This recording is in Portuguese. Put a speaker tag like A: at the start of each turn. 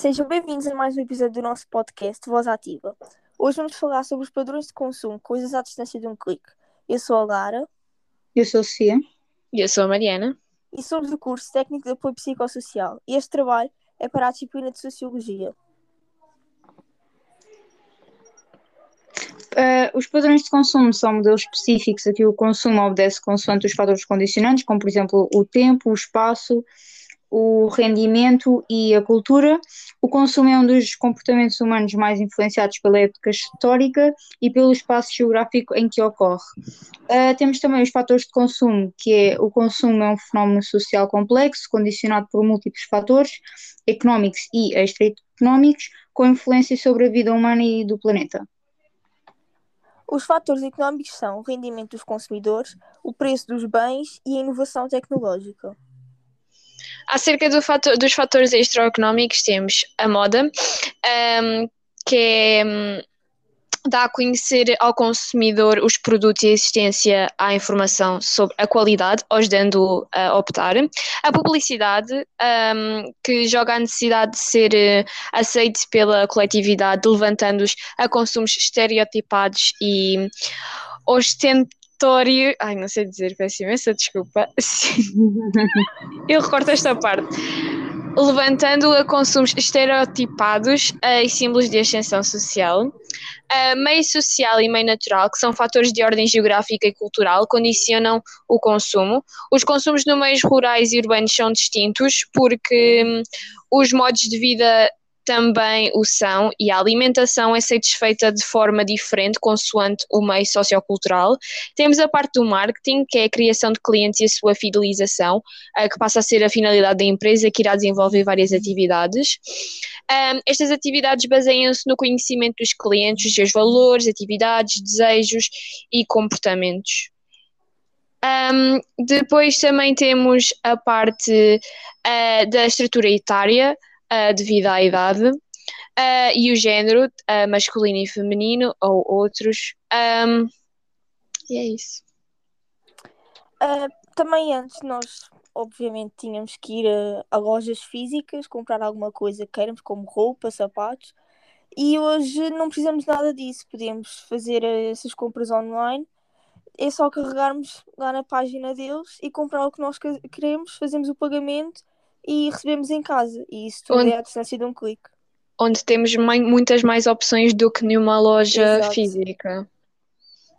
A: Sejam bem-vindos a mais um episódio do nosso podcast Voz Ativa. Hoje vamos falar sobre os padrões de consumo, coisas à distância de um clique. Eu sou a Lara.
B: Eu sou a Sofia.
C: E eu sou a Mariana.
A: E somos do curso Técnico de Apoio Psicossocial. E este trabalho é para a disciplina de Sociologia.
B: Uh, os padrões de consumo são modelos específicos a que o consumo obedece consoante os fatores condicionantes, como por exemplo o tempo, o espaço, o rendimento e a cultura. O consumo é um dos comportamentos humanos mais influenciados pela época histórica e pelo espaço geográfico em que ocorre. Uh, temos também os fatores de consumo, que é o consumo é um fenómeno social complexo, condicionado por múltiplos fatores económicos e extraeconómicos, com influência sobre a vida humana e do planeta.
A: Os fatores económicos são o rendimento dos consumidores, o preço dos bens e a inovação tecnológica.
C: Acerca do fator, dos fatores extraeconómicos, temos a moda, um, que é, um, dá a conhecer ao consumidor os produtos e a existência à informação sobre a qualidade, ajudando a optar. A publicidade, um, que joga a necessidade de ser uh, aceite pela coletividade, levantando-os a consumos estereotipados e ostentos Tório. Ai, não sei dizer, peço imensa desculpa. Eu recorto esta parte. Levantando a consumos estereotipados uh, e símbolos de ascensão social, uh, meio social e meio natural, que são fatores de ordem geográfica e cultural, condicionam o consumo. Os consumos no meios rurais e urbanos são distintos porque um, os modos de vida também o são e a alimentação é satisfeita de forma diferente consoante o meio sociocultural. Temos a parte do marketing, que é a criação de clientes e a sua fidelização, que passa a ser a finalidade da empresa, que irá desenvolver várias atividades. Estas atividades baseiam-se no conhecimento dos clientes, dos seus valores, atividades, desejos e comportamentos. Um, depois também temos a parte uh, da estrutura etária, uh, devido à idade, uh, e o género, uh, masculino e feminino, ou outros. Um, e é isso.
A: também antes nós, obviamente, tínhamos que ir a, a lojas físicas, comprar alguma coisa que queiramos, como roupa, sapatos, e hoje não precisamos nada disso, podemos fazer essas compras online é só carregarmos lá na página deles e comprar o que nós queremos, fazemos o pagamento e recebemos em casa. E isso tudo onde, é à distância de um clique.
C: Onde temos muitas mais opções do que numa loja Exato. física.